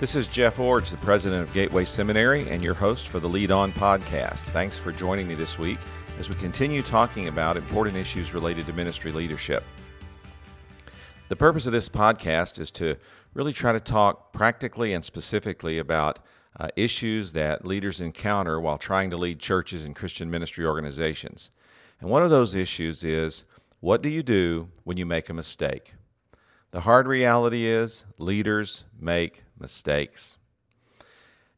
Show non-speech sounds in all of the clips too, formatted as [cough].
This is Jeff Iorg, the president of Gateway Seminary, and your host for the Lead On podcast. Thanks for joining me this week as we continue talking about important issues related to ministry leadership. The purpose of this podcast is to really try to talk practically and specifically about uh, issues that leaders encounter while trying to lead churches and Christian ministry organizations. And one of those issues is what do you do when you make a mistake? The hard reality is leaders make mistakes.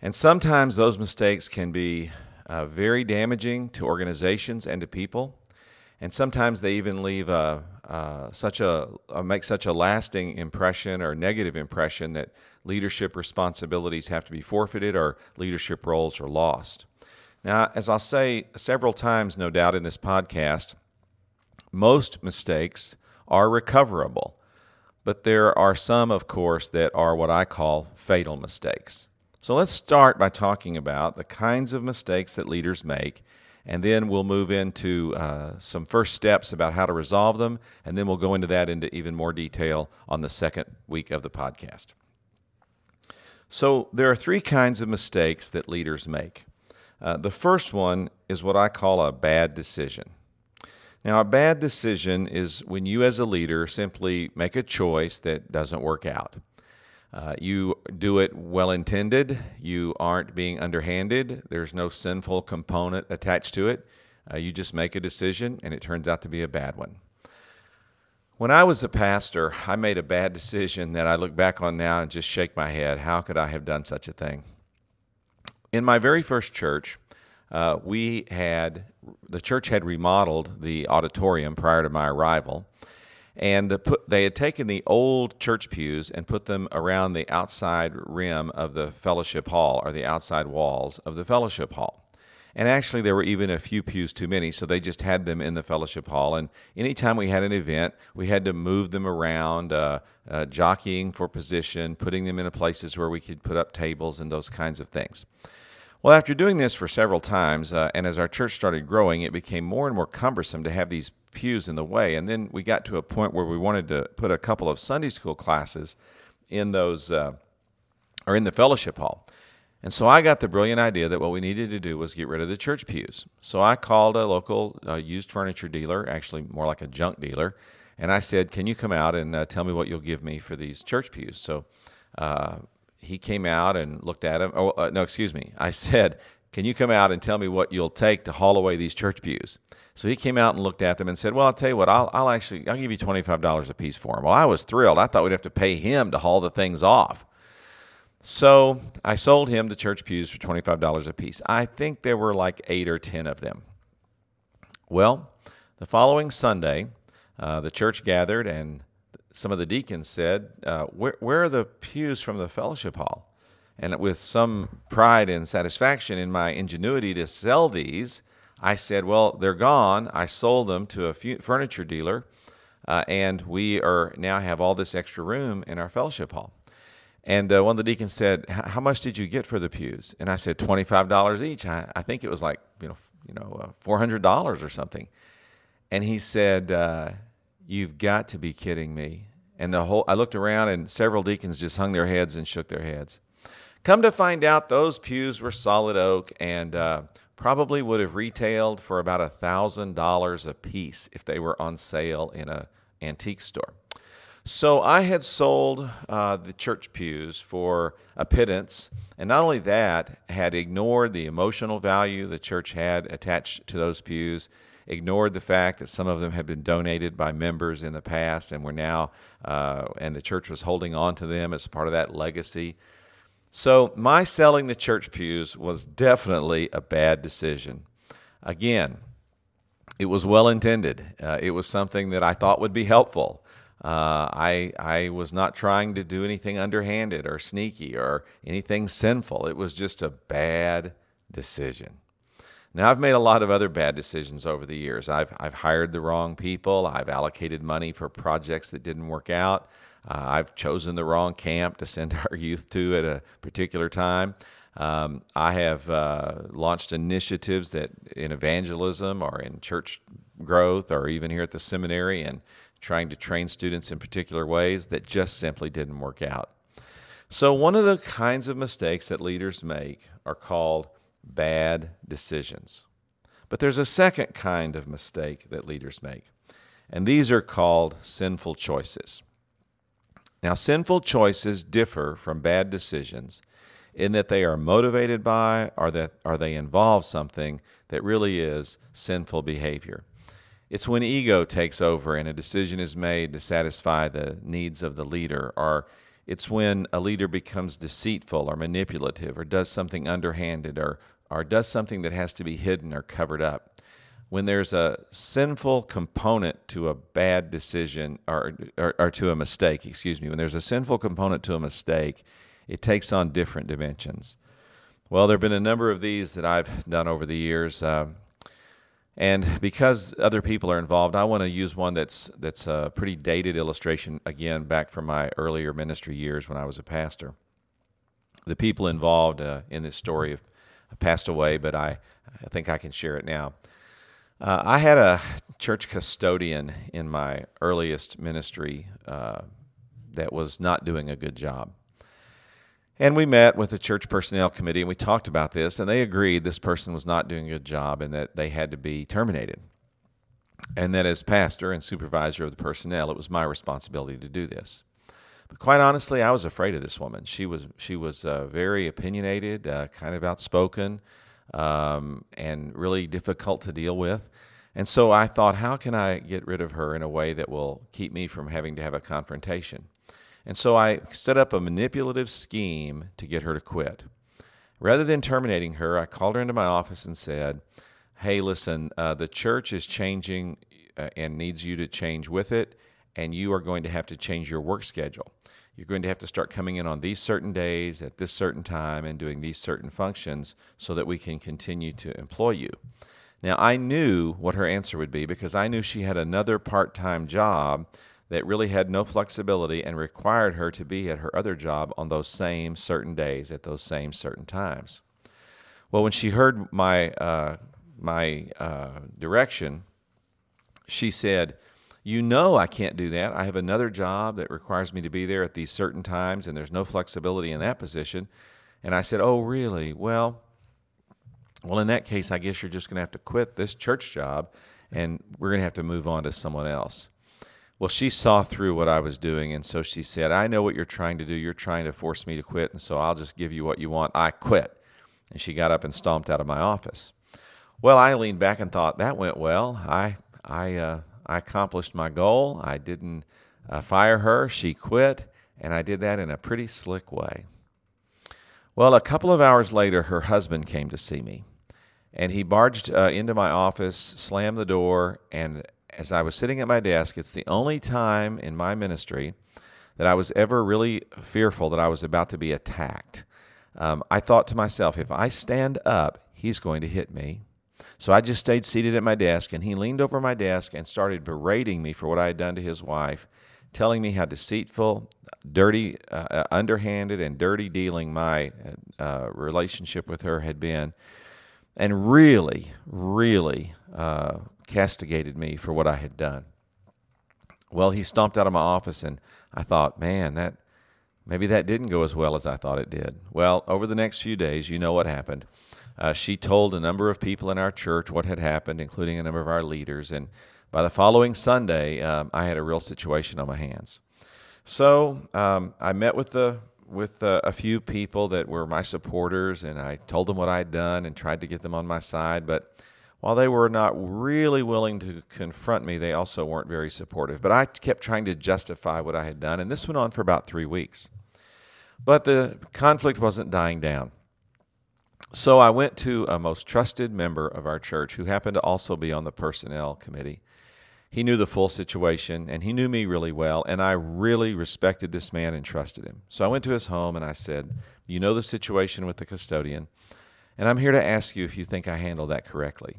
And sometimes those mistakes can be uh, very damaging to organizations and to people. And sometimes they even leave a, uh, such a, a make such a lasting impression or negative impression that leadership responsibilities have to be forfeited or leadership roles are lost. Now, as I'll say several times, no doubt, in this podcast, most mistakes are recoverable. But there are some, of course, that are what I call fatal mistakes. So let's start by talking about the kinds of mistakes that leaders make, and then we'll move into uh, some first steps about how to resolve them, and then we'll go into that into even more detail on the second week of the podcast. So there are three kinds of mistakes that leaders make. Uh, the first one is what I call a bad decision. Now, a bad decision is when you, as a leader, simply make a choice that doesn't work out. Uh, you do it well intended, you aren't being underhanded, there's no sinful component attached to it. Uh, you just make a decision, and it turns out to be a bad one. When I was a pastor, I made a bad decision that I look back on now and just shake my head. How could I have done such a thing? In my very first church, uh, we had the church had remodeled the auditorium prior to my arrival, and the put, they had taken the old church pews and put them around the outside rim of the fellowship hall or the outside walls of the fellowship hall. And actually, there were even a few pews too many, so they just had them in the fellowship hall. And anytime we had an event, we had to move them around, uh, uh, jockeying for position, putting them in places where we could put up tables and those kinds of things. Well, after doing this for several times, uh, and as our church started growing, it became more and more cumbersome to have these pews in the way. And then we got to a point where we wanted to put a couple of Sunday school classes in those, uh, or in the fellowship hall. And so I got the brilliant idea that what we needed to do was get rid of the church pews. So I called a local uh, used furniture dealer, actually more like a junk dealer, and I said, "Can you come out and uh, tell me what you'll give me for these church pews?" So uh, he came out and looked at him. Oh, uh, no, excuse me. I said, Can you come out and tell me what you'll take to haul away these church pews? So he came out and looked at them and said, Well, I'll tell you what, I'll, I'll actually, I'll give you $25 a piece for them. Well, I was thrilled. I thought we'd have to pay him to haul the things off. So I sold him the church pews for $25 a piece. I think there were like eight or 10 of them. Well, the following Sunday, uh, the church gathered and some of the deacons said, uh, where, where are the pews from the fellowship hall? And with some pride and satisfaction in my ingenuity to sell these, I said, Well, they're gone. I sold them to a furniture dealer, uh, and we are now have all this extra room in our fellowship hall. And uh, one of the deacons said, "How much did you get for the pews?" And I said, twenty-five dollars each. I, I, think it was like you know, you know, uh, four hundred dollars or something. And he said, uh, You've got to be kidding me. And the whole I looked around and several deacons just hung their heads and shook their heads. Come to find out, those pews were solid oak and uh, probably would have retailed for about a thousand dollars a piece if they were on sale in a antique store. So I had sold uh, the church pews for a pittance, and not only that, had ignored the emotional value the church had attached to those pews ignored the fact that some of them had been donated by members in the past and were now, uh, and the church was holding on to them as part of that legacy. So, my selling the church pews was definitely a bad decision. Again, it was well intended. Uh, it was something that I thought would be helpful. Uh, I I was not trying to do anything underhanded or sneaky or anything sinful. It was just a bad decision. Now, I've made a lot of other bad decisions over the years. I've, I've hired the wrong people. I've allocated money for projects that didn't work out. Uh, I've chosen the wrong camp to send [laughs] our youth to at a particular time. Um, I have uh, launched initiatives that in evangelism or in church growth or even here at the seminary and trying to train students in particular ways that just simply didn't work out. So, one of the kinds of mistakes that leaders make are called bad decisions. But there's a second kind of mistake that leaders make, and these are called sinful choices. Now, sinful choices differ from bad decisions in that they are motivated by or that or they involve something that really is sinful behavior. It's when ego takes over and a decision is made to satisfy the needs of the leader or it's when a leader becomes deceitful or manipulative or does something underhanded or, or does something that has to be hidden or covered up. When there's a sinful component to a bad decision or, or, or to a mistake, excuse me, when there's a sinful component to a mistake, it takes on different dimensions. Well, there have been a number of these that I've done over the years. Uh, and because other people are involved, I want to use one that's that's a pretty dated illustration again back from my earlier ministry years when I was a pastor. The people involved uh, in this story have passed away, but I, I think I can share it now. Uh, I had a church custodian in my earliest ministry uh, that was not doing a good job. And we met with the church personnel committee and we talked about this, and they agreed this person was not doing a good job and that they had to be terminated. And that as pastor and supervisor of the personnel, it was my responsibility to do this. But quite honestly, I was afraid of this woman. She was she was uh, very opinionated, uh, kind of outspoken, um, and really difficult to deal with. And so I thought, how can I get rid of her in a way that will keep me from having to have a confrontation? And so I set up a manipulative scheme to get her to quit. Rather than terminating her, I called her into my office and said, Hey, listen, uh, the church is changing uh, and needs you to change with it, and you are going to have to change your work schedule. You're going to have to start coming in on these certain days at this certain time and doing these certain functions so that we can continue to employ you. Now, I knew what her answer would be because I knew she had another part time job that really had no flexibility and required her to be at her other job on those same certain days at those same certain times. Well, when she heard my uh, my uh, direction, she said, "You know I can't do that. I have another job that requires me to be there at these certain times, and there's no flexibility in that position." And I said, "Oh, really? Well." Well, in that case, I guess you're just going to have to quit this church job and we're going to have to move on to someone else. Well, she saw through what I was doing, and so she said, I know what you're trying to do. You're trying to force me to quit, and so I'll just give you what you want. I quit. And she got up and stomped out of my office. Well, I leaned back and thought, that went well. I, I, uh, I accomplished my goal. I didn't uh, fire her. She quit, and I did that in a pretty slick way. Well, a couple of hours later, her husband came to see me, and he barged uh, into my office, slammed the door, and as I was sitting at my desk, it's the only time in my ministry that I was ever really fearful that I was about to be attacked. Um, I thought to myself, if I stand up, he's going to hit me. So I just stayed seated at my desk, and he leaned over my desk and started berating me for what I had done to his wife, telling me how deceitful, dirty, uh, uh underhanded, and dirty dealing my uh, relationship with her had been, and really, really uh, castigated me for what I had done. Well, he stomped out of my office, and I thought, man, that maybe that didn't go as well as I thought it did. Well, over the next few days, you know what happened. Uh, she told a number of people in our church what had happened, including a number of our leaders. And by the following Sunday, um, I had a real situation on my hands. So um, I met with the with uh, a few people that were my supporters, and I told them what I had done and tried to get them on my side. But while they were not really willing to confront me, they also weren't very supportive. But I kept trying to justify what I had done, and this went on for about three weeks. But the conflict wasn't dying down. So I went to a most trusted member of our church who happened to also be on the personnel committee. He knew the full situation and he knew me really well, and I really respected this man and trusted him. So I went to his home and I said, You know the situation with the custodian, and I'm here to ask you if you think I handled that correctly.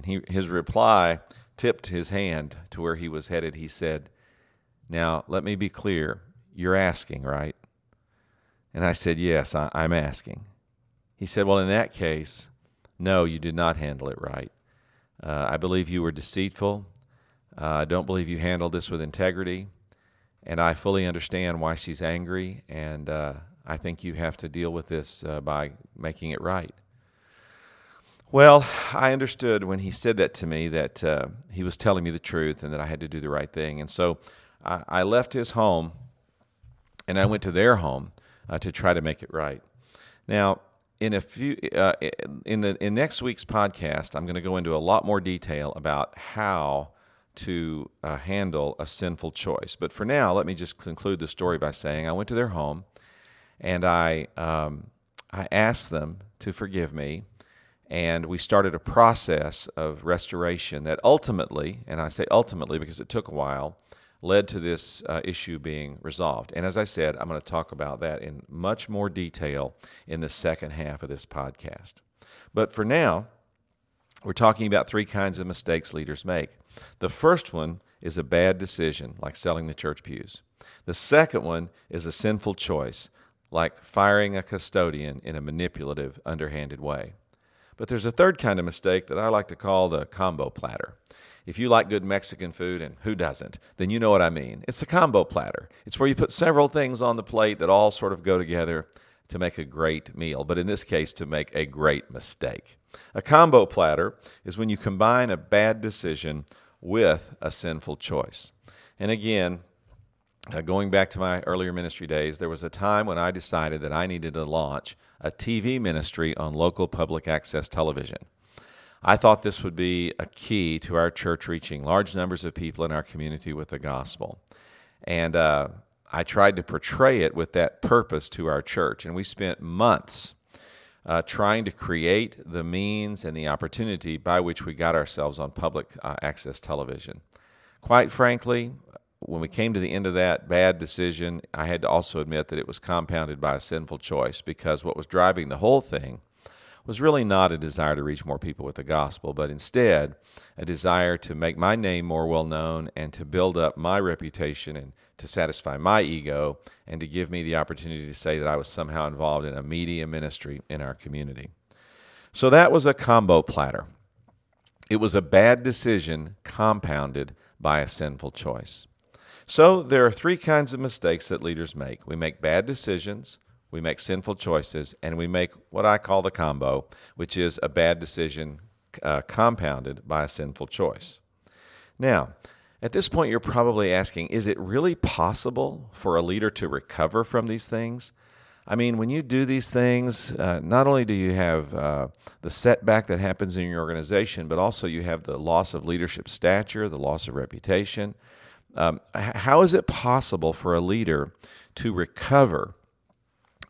And he, his reply tipped his hand to where he was headed. He said, Now, let me be clear. You're asking, right? And I said, Yes, I, I'm asking. He said, Well, in that case, no, you did not handle it right. Uh, I believe you were deceitful. Uh, I don't believe you handled this with integrity. And I fully understand why she's angry. And uh, I think you have to deal with this uh, by making it right. Well, I understood when he said that to me that uh, he was telling me the truth and that I had to do the right thing. And so I, I left his home and I went to their home uh, to try to make it right. Now, in a few uh, in the in next week's podcast, I'm going to go into a lot more detail about how to uh, handle a sinful choice. But for now, let me just conclude the story by saying I went to their home and I um, I asked them to forgive me and we started a process of restoration that ultimately, and I say ultimately because it took a while, led to this uh, issue being resolved. And as I said, I'm going to talk about that in much more detail in the second half of this podcast. But for now, we're talking about three kinds of mistakes leaders make. The first one is a bad decision, like selling the church pews. The second one is a sinful choice, like firing a custodian in a manipulative, underhanded way. But there's a third kind of mistake that I like to call the combo platter. If you like good Mexican food, and who doesn't, then you know what I mean. It's a combo platter. It's where you put several things on the plate that all sort of go together to make a great meal, but in this case, to make a great mistake. A combo platter is when you combine a bad decision with a sinful choice. And again, uh, going back to my earlier ministry days, there was a time when I decided that I needed to launch a TV ministry on local public access television. I thought this would be a key to our church reaching large numbers of people in our community with the gospel. And uh, I tried to portray it with that purpose to our church. And we spent months uh, trying to create the means and the opportunity by which we got ourselves on public uh, access television. Quite frankly, when we came to the end of that bad decision, I had to also admit that it was compounded by a sinful choice because what was driving the whole thing was really not a desire to reach more people with the gospel, but instead a desire to make my name more well known and to build up my reputation and to satisfy my ego and to give me the opportunity to say that I was somehow involved in a media ministry in our community. So that was a combo platter. It was a bad decision compounded by a sinful choice. So there are three kinds of mistakes that leaders make we make bad decisions, we make sinful choices, and we make what I call the combo, which is a bad decision uh, compounded by a sinful choice. Now, at this point, you're probably asking is it really possible for a leader to recover from these things? I mean, when you do these things, uh, not only do you have uh, the setback that happens in your organization, but also you have the loss of leadership stature, the loss of reputation, um, how is it possible for a leader to recover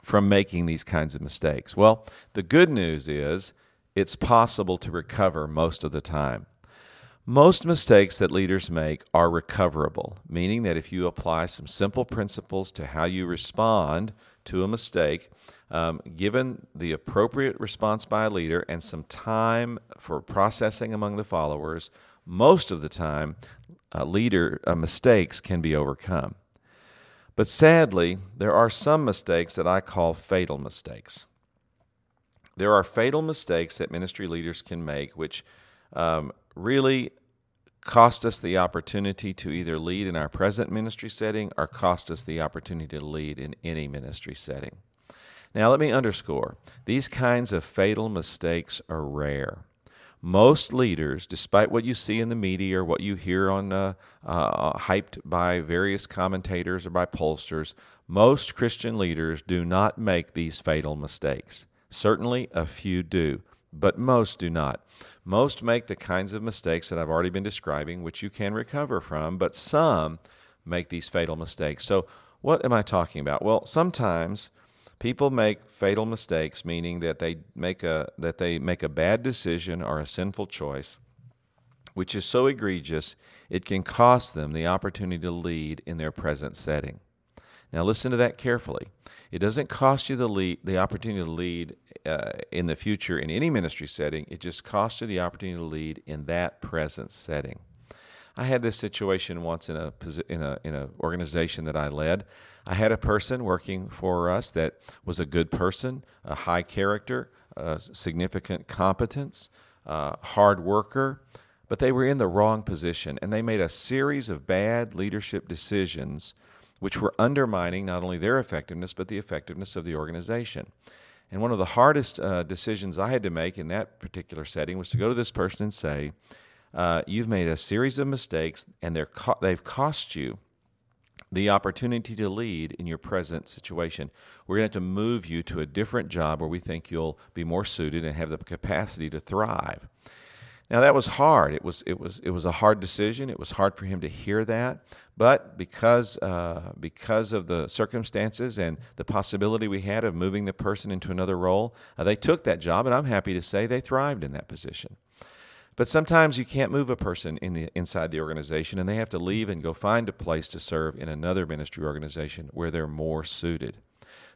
from making these kinds of mistakes? Well, the good news is it's possible to recover most of the time. Most mistakes that leaders make are recoverable, meaning that if you apply some simple principles to how you respond to a mistake, um, given the appropriate response by a leader and some time for processing among the followers, most of the time uh, leader uh, mistakes can be overcome. But sadly, there are some mistakes that I call fatal mistakes. There are fatal mistakes that ministry leaders can make, which um, really cost us the opportunity to either lead in our present ministry setting or cost us the opportunity to lead in any ministry setting. Now, let me underscore these kinds of fatal mistakes are rare most leaders, despite what you see in the media or what you hear on uh, uh, hyped by various commentators or by pollsters, most Christian leaders do not make these fatal mistakes. Certainly, a few do, but most do not. Most make the kinds of mistakes that I've already been describing, which you can recover from, but some make these fatal mistakes. So, what am I talking about? Well, sometimes People make fatal mistakes, meaning that they make a that they make a bad decision or a sinful choice, which is so egregious it can cost them the opportunity to lead in their present setting. Now, listen to that carefully. It doesn't cost you the lead, the opportunity to lead uh, in the future in any ministry setting. It just costs you the opportunity to lead in that present setting. I had this situation once in a in a in an organization that I led. I had a person working for us that was a good person, a high character, a significant competence, a hard worker, but they were in the wrong position and they made a series of bad leadership decisions which were undermining not only their effectiveness, but the effectiveness of the organization. And one of the hardest uh, decisions I had to make in that particular setting was to go to this person and say, uh, You've made a series of mistakes, and they're co- they've cost you the opportunity to lead in your present situation. We're going to have to move you to a different job where we think you'll be more suited and have the capacity to thrive. Now that was hard. It was it was it was a hard decision. It was hard for him to hear that, but because uh, because of the circumstances and the possibility we had of moving the person into another role, uh, they took that job, and I'm happy to say they thrived in that position. But sometimes you can't move a person in the, inside the organization, and they have to leave and go find a place to serve in another ministry organization where they're more suited.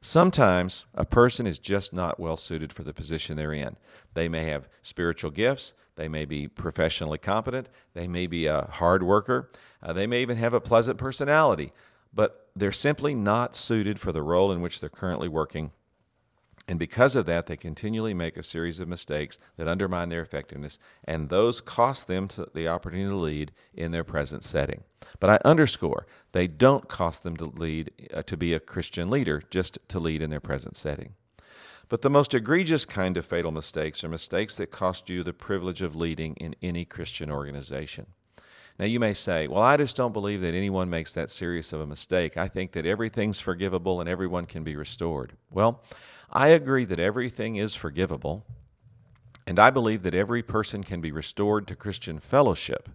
Sometimes a person is just not well suited for the position they're in. They may have spiritual gifts, they may be professionally competent, they may be a hard worker, uh, they may even have a pleasant personality, but they're simply not suited for the role in which they're currently working and because of that, they continually make a series of mistakes that undermine their effectiveness, and those cost them the opportunity to lead in their present setting. But I underscore, they don't cost them to lead uh, to be a Christian leader, just to lead in their present setting. But the most egregious kind of fatal mistakes are mistakes that cost you the privilege of leading in any Christian organization. Now, you may say, Well, I just don't believe that anyone makes that serious of a mistake. I think that everything's forgivable and everyone can be restored. Well, I agree that everything is forgivable, and I believe that every person can be restored to Christian fellowship.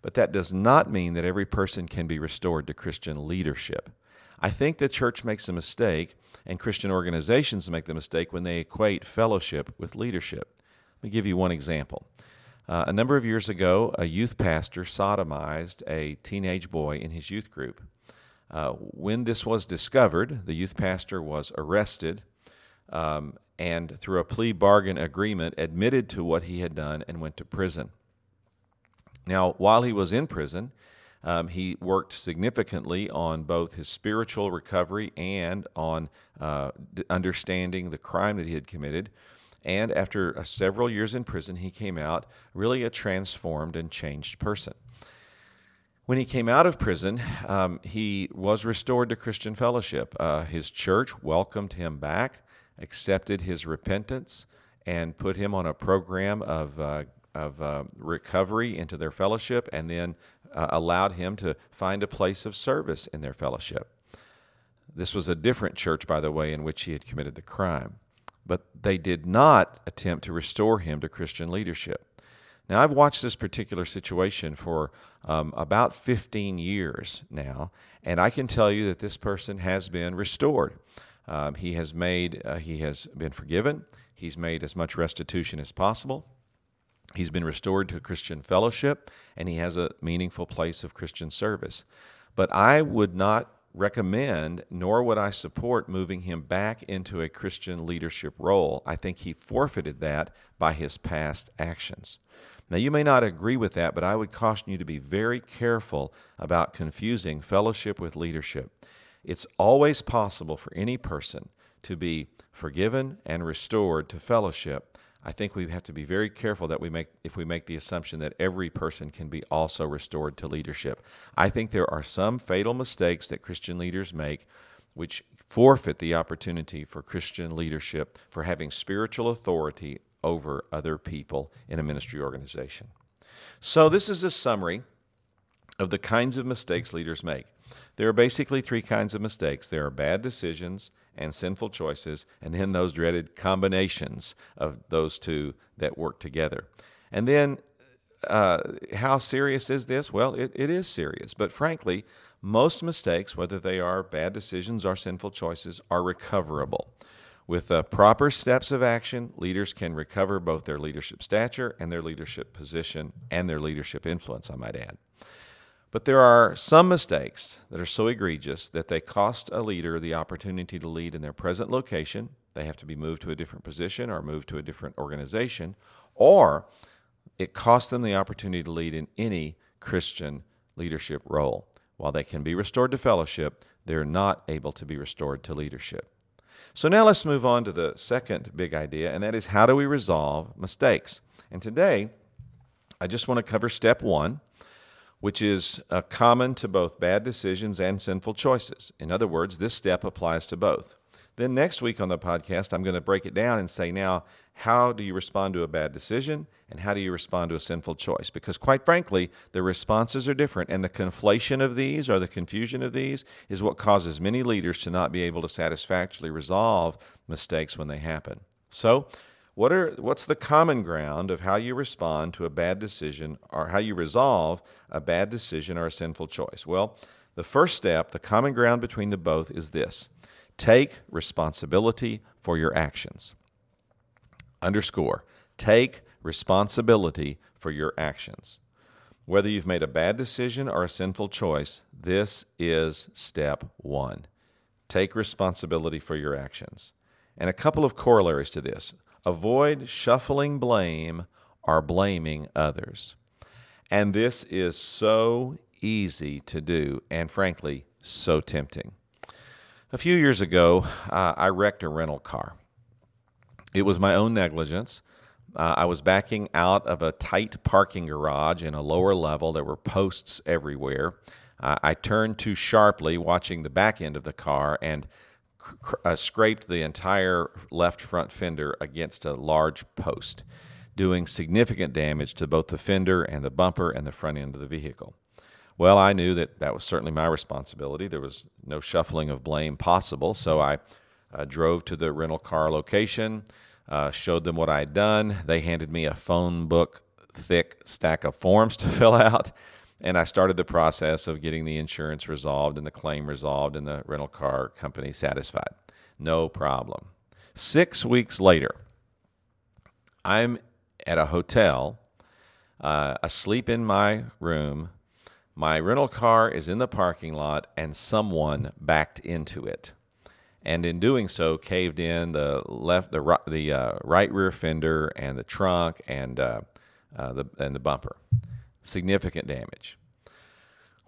But that does not mean that every person can be restored to Christian leadership. I think the church makes a mistake, and Christian organizations make the mistake when they equate fellowship with leadership. Let me give you one example. Uh, a number of years ago, a youth pastor sodomized a teenage boy in his youth group. Uh, when this was discovered, the youth pastor was arrested um, and through a plea bargain agreement admitted to what he had done and went to prison. Now, while he was in prison, um, he worked significantly on both his spiritual recovery and on uh, understanding the crime that he had committed. And after uh, several years in prison, he came out really a transformed and changed person. When he came out of prison, um, he was restored to Christian fellowship. Uh, his church welcomed him back accepted his repentance and put him on a program of, uh, of uh, recovery into their fellowship and then uh, allowed him to find a place of service in their fellowship. This was a different church, by the way, in which he had committed the crime. But they did not attempt to restore him to Christian leadership. Now, I've watched this particular situation for um, about 15 years now, and I can tell you that this person has been restored. Um, he has made, uh, he has been forgiven. He's made as much restitution as possible. He's been restored to Christian fellowship, and he has a meaningful place of Christian service. But I would not recommend, nor would I support moving him back into a Christian leadership role. I think he forfeited that by his past actions. Now, you may not agree with that, but I would caution you to be very careful about confusing fellowship with leadership. It's always possible for any person to be forgiven and restored to fellowship. I think we have to be very careful that we make if we make the assumption that every person can be also restored to leadership. I think there are some fatal mistakes that Christian leaders make which forfeit the opportunity for Christian leadership for having spiritual authority over other people in a ministry organization. So this is a summary of the kinds of mistakes leaders make. There are basically three kinds of mistakes there are bad decisions and sinful choices, and then those dreaded combinations of those two that work together. And then, uh, how serious is this? Well, it, it is serious, but frankly, most mistakes, whether they are bad decisions or sinful choices, are recoverable. With the proper steps of action, leaders can recover both their leadership stature and their leadership position and their leadership influence, I might add. But there are some mistakes that are so egregious that they cost a leader the opportunity to lead in their present location. They have to be moved to a different position or moved to a different organization, or it costs them the opportunity to lead in any Christian leadership role. While they can be restored to fellowship, they're not able to be restored to leadership. So now let's move on to the second big idea, and that is how do we resolve mistakes? And today, I just want to cover step one which is uh, common to both bad decisions and sinful choices. In other words, this step applies to both. Then next week on the podcast, I'm going to break it down and say, now, how do you respond to a bad decision and how do you respond to a sinful choice? Because quite frankly, the responses are different, and the conflation of these or the confusion of these is what causes many leaders to not be able to satisfactorily resolve mistakes when they happen. So, what are what's the common ground of how you respond to a bad decision or how you resolve a bad decision or a sinful choice? Well, the first step, the common ground between the both is this. Take responsibility for your actions. Underscore. Take responsibility for your actions. Whether you've made a bad decision or a sinful choice, this is step 1. Take responsibility for your actions. And a couple of corollaries to this. Avoid shuffling blame or blaming others. And this is so easy to do and, frankly, so tempting. A few years ago, uh, I wrecked a rental car. It was my own negligence. Uh, I was backing out of a tight parking garage in a lower level. There were posts everywhere. Uh, I turned too sharply, watching the back end of the car, and uh, scraped the entire left front fender against a large post, doing significant damage to both the fender and the bumper and the front end of the vehicle. Well, I knew that that was certainly my responsibility. There was no shuffling of blame possible, so I uh, drove to the rental car location, uh, showed them what I had done. They handed me a phone book thick stack of forms [laughs] to fill out and I started the process of getting the insurance resolved and the claim resolved and the rental car company satisfied. No problem. Six weeks later, I'm at a hotel, uh, asleep in my room. My rental car is in the parking lot, and someone backed into it, and in doing so, caved in the left, the right, the uh, right rear fender, and the trunk, and uh, uh the and the bumper significant damage.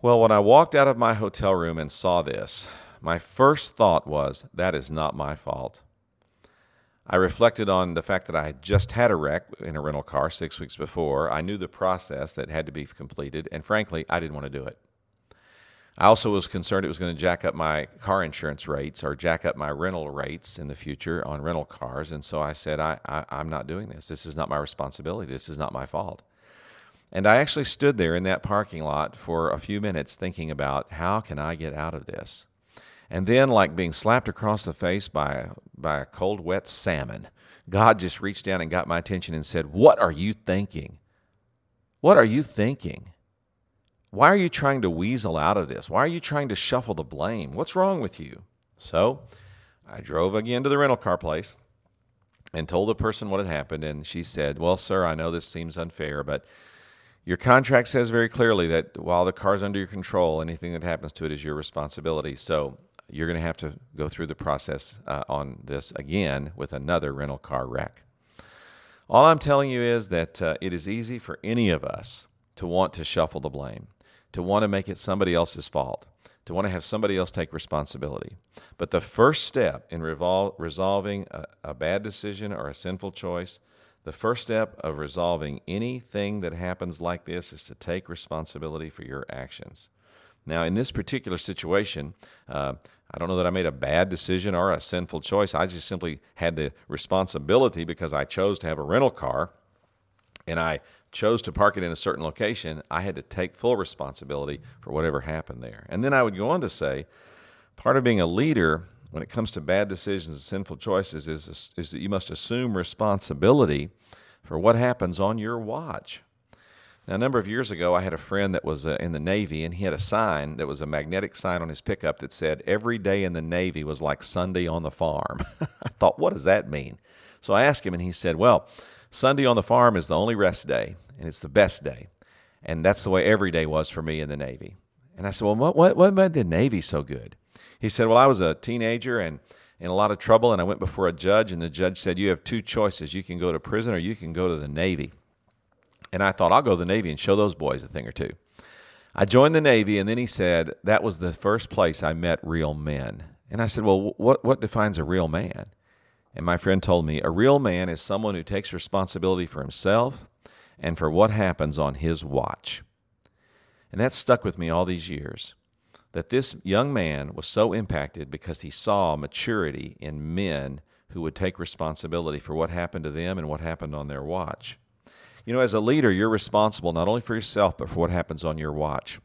Well, when I walked out of my hotel room and saw this, my first thought was, that is not my fault. I reflected on the fact that I had just had a wreck in a rental car six weeks before. I knew the process that had to be completed, and frankly, I didn't want to do it. I also was concerned it was going to jack up my car insurance rates or jack up my rental rates in the future on rental cars. And so I said, I, I, am not doing this. This is not my responsibility. This is not my fault. And I actually stood there in that parking lot for a few minutes thinking about how can I get out of this? And then, like being slapped across the face by, by a cold, wet salmon, God just reached down and got my attention and said, What are you thinking? What are you thinking? Why are you trying to weasel out of this? Why are you trying to shuffle the blame? What's wrong with you? So I drove again to the rental car place and told the person what had happened. And she said, Well, sir, I know this seems unfair, but your contract says very clearly that while the car's under your control, anything that happens to it is your responsibility. So you're going to have to go through the process uh, on this again with another rental car wreck. All I'm telling you is that uh, it is easy for any of us to want to shuffle the blame, to want to make it somebody else's fault, to want to have somebody else take responsibility. But the first step in revol- resolving a, a bad decision or a sinful choice the first step of resolving anything that happens like this is to take responsibility for your actions. Now, in this particular situation, uh, I don't know that I made a bad decision or a sinful choice. I just simply had the responsibility because I chose to have a rental car and I chose to park it in a certain location. I had to take full responsibility for whatever happened there. And then I would go on to say part of being a leader when it comes to bad decisions and sinful choices is, is that you must assume responsibility for what happens on your watch. Now, a number of years ago, I had a friend that was uh, in the Navy, and he had a sign that was a magnetic sign on his pickup that said, Every day in the Navy was like Sunday on the farm. [laughs] I thought, what does that mean? So I asked him, and he said, Well, Sunday on the farm is the only rest day, and it's the best day. And that's the way every day was for me in the Navy. And I said, Well, what, what, what made the Navy so good? He said, Well, I was a teenager and in a lot of trouble, and I went before a judge, and the judge said, You have two choices. You can go to prison or you can go to the Navy. And I thought, I'll go to the Navy and show those boys a thing or two. I joined the Navy, and then he said, That was the first place I met real men. And I said, Well, what, what defines a real man? And my friend told me, A real man is someone who takes responsibility for himself and for what happens on his watch. And that stuck with me all these years that this young man was so impacted because he saw maturity in men who would take responsibility for what happened to them and what happened on their watch. You know, as a leader, you're responsible not only for yourself, but for what happens on your watch.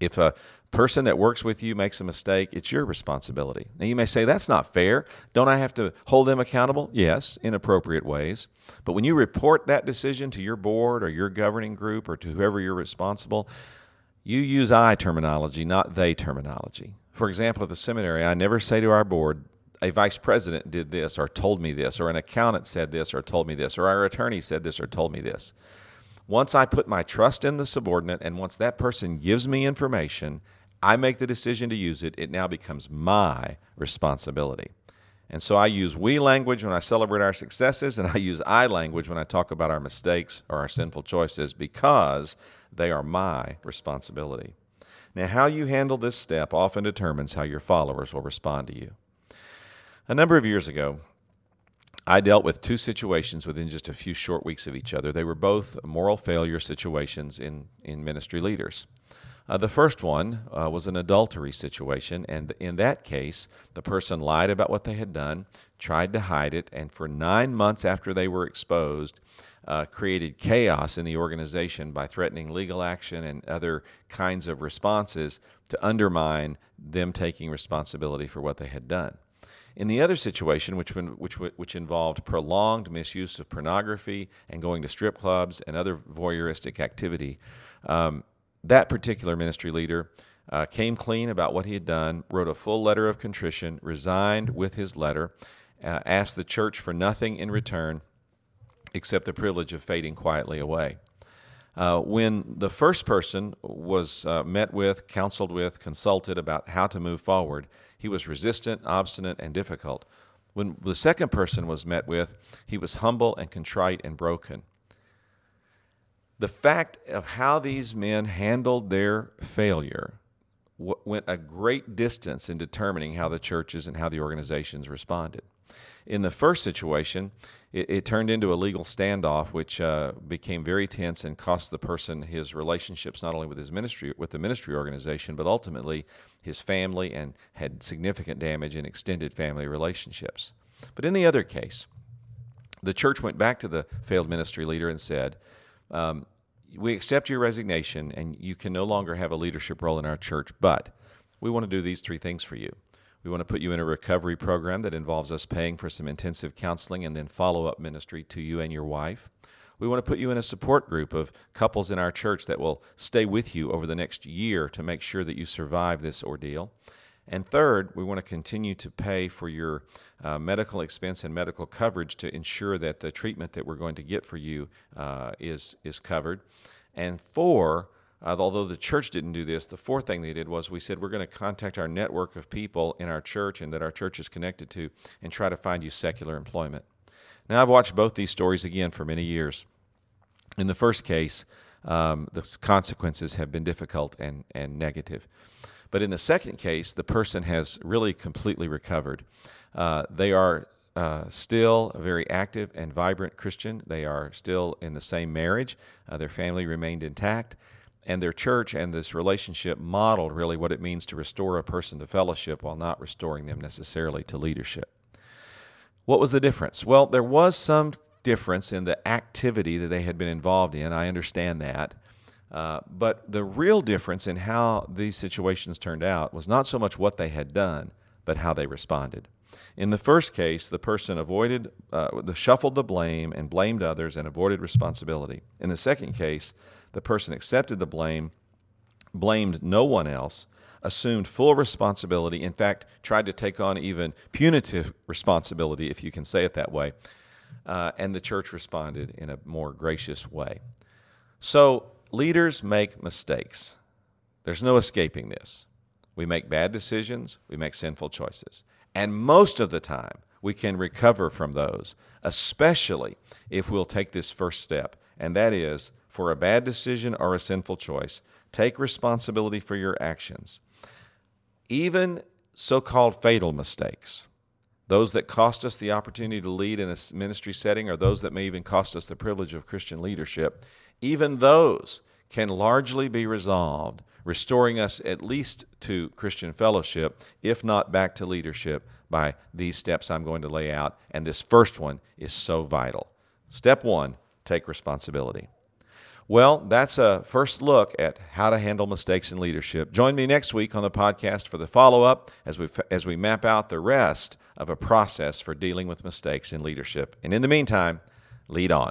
If a person that works with you makes a mistake, it's your responsibility. Now, you may say, that's not fair. Don't I have to hold them accountable? Yes, in appropriate ways. But when you report that decision to your board or your governing group or to whoever you're responsible, you use I terminology, not they terminology. For example, at the seminary, I never say to our board, a vice president did this or told me this, or an accountant said this or told me this, or our attorney said this or told me this. Once I put my trust in the subordinate, and once that person gives me information, I make the decision to use it, it now becomes my responsibility. And so I use we language when I celebrate our successes, and I use I language when I talk about our mistakes or our sinful choices because they are my responsibility. Now, how you handle this step often determines how your followers will respond to you. A number of years ago, I dealt with two situations within just a few short weeks of each other. They were both moral failure situations in, in ministry leaders. Uh, the first one uh, was an adultery situation, and in that case, the person lied about what they had done, tried to hide it, and for nine months after they were exposed, uh, created chaos in the organization by threatening legal action and other kinds of responses to undermine them taking responsibility for what they had done. In the other situation, which, which, which involved prolonged misuse of pornography and going to strip clubs and other voyeuristic activity, um, that particular ministry leader uh, came clean about what he had done, wrote a full letter of contrition, resigned with his letter, uh, asked the church for nothing in return except the privilege of fading quietly away. Uh, when the first person was uh, met with, counseled with, consulted about how to move forward, he was resistant, obstinate, and difficult. When the second person was met with, he was humble and contrite and broken. The fact of how these men handled their failure went a great distance in determining how the churches and how the organizations responded. In the first situation, it, it turned into a legal standoff, which uh, became very tense and cost the person his relationships not only with his ministry, with the ministry organization, but ultimately his family, and had significant damage in extended family relationships. But in the other case, the church went back to the failed ministry leader and said, um, "We accept your resignation, and you can no longer have a leadership role in our church, but." We want to do these three things for you. We want to put you in a recovery program that involves us paying for some intensive counseling and then follow up ministry to you and your wife. We want to put you in a support group of couples in our church that will stay with you over the next year to make sure that you survive this ordeal. And third, we want to continue to pay for your uh, medical expense and medical coverage to ensure that the treatment that we're going to get for you uh, is, is covered. And four, uh, although the church didn't do this, the fourth thing they did was we said we're going to contact our network of people in our church and that our church is connected to and try to find you secular employment. Now, I've watched both these stories again for many years. In the first case, um, the consequences have been difficult and, and negative. But in the second case, the person has really completely recovered. Uh, they are uh, still a very active and vibrant Christian. They are still in the same marriage. Uh, their family remained intact and their church and this relationship modeled really what it means to restore a person to fellowship while not restoring them necessarily to leadership. What was the difference? Well, there was some difference in the activity that they had been involved in. I understand that. Uh, but the real difference in how these situations turned out was not so much what they had done, but how they responded. In the first case, the person avoided, uh, shuffled the blame and blamed others and avoided responsibility. In the second case, the person accepted the blame, blamed no one else, assumed full responsibility, in fact, tried to take on even punitive responsibility, if you can say it that way, uh, and the church responded in a more gracious way. So, leaders make mistakes. There's no escaping this. We make bad decisions, we make sinful choices. And most of the time, we can recover from those, especially if we'll take this first step, and that is for a bad decision or a sinful choice. Take responsibility for your actions. Even so called fatal mistakes, those that cost us the opportunity to lead in a ministry setting, or those that may even cost us the privilege of Christian leadership, even those can largely be resolved, restoring us at least to Christian fellowship, if not back to leadership, by these steps I'm going to lay out. And this first one is so vital. Step one take responsibility. Well, that's a first look at how to handle mistakes in leadership. Join me next week on the podcast for the follow up as we, as we map out the rest of a process for dealing with mistakes in leadership. And in the meantime, lead on.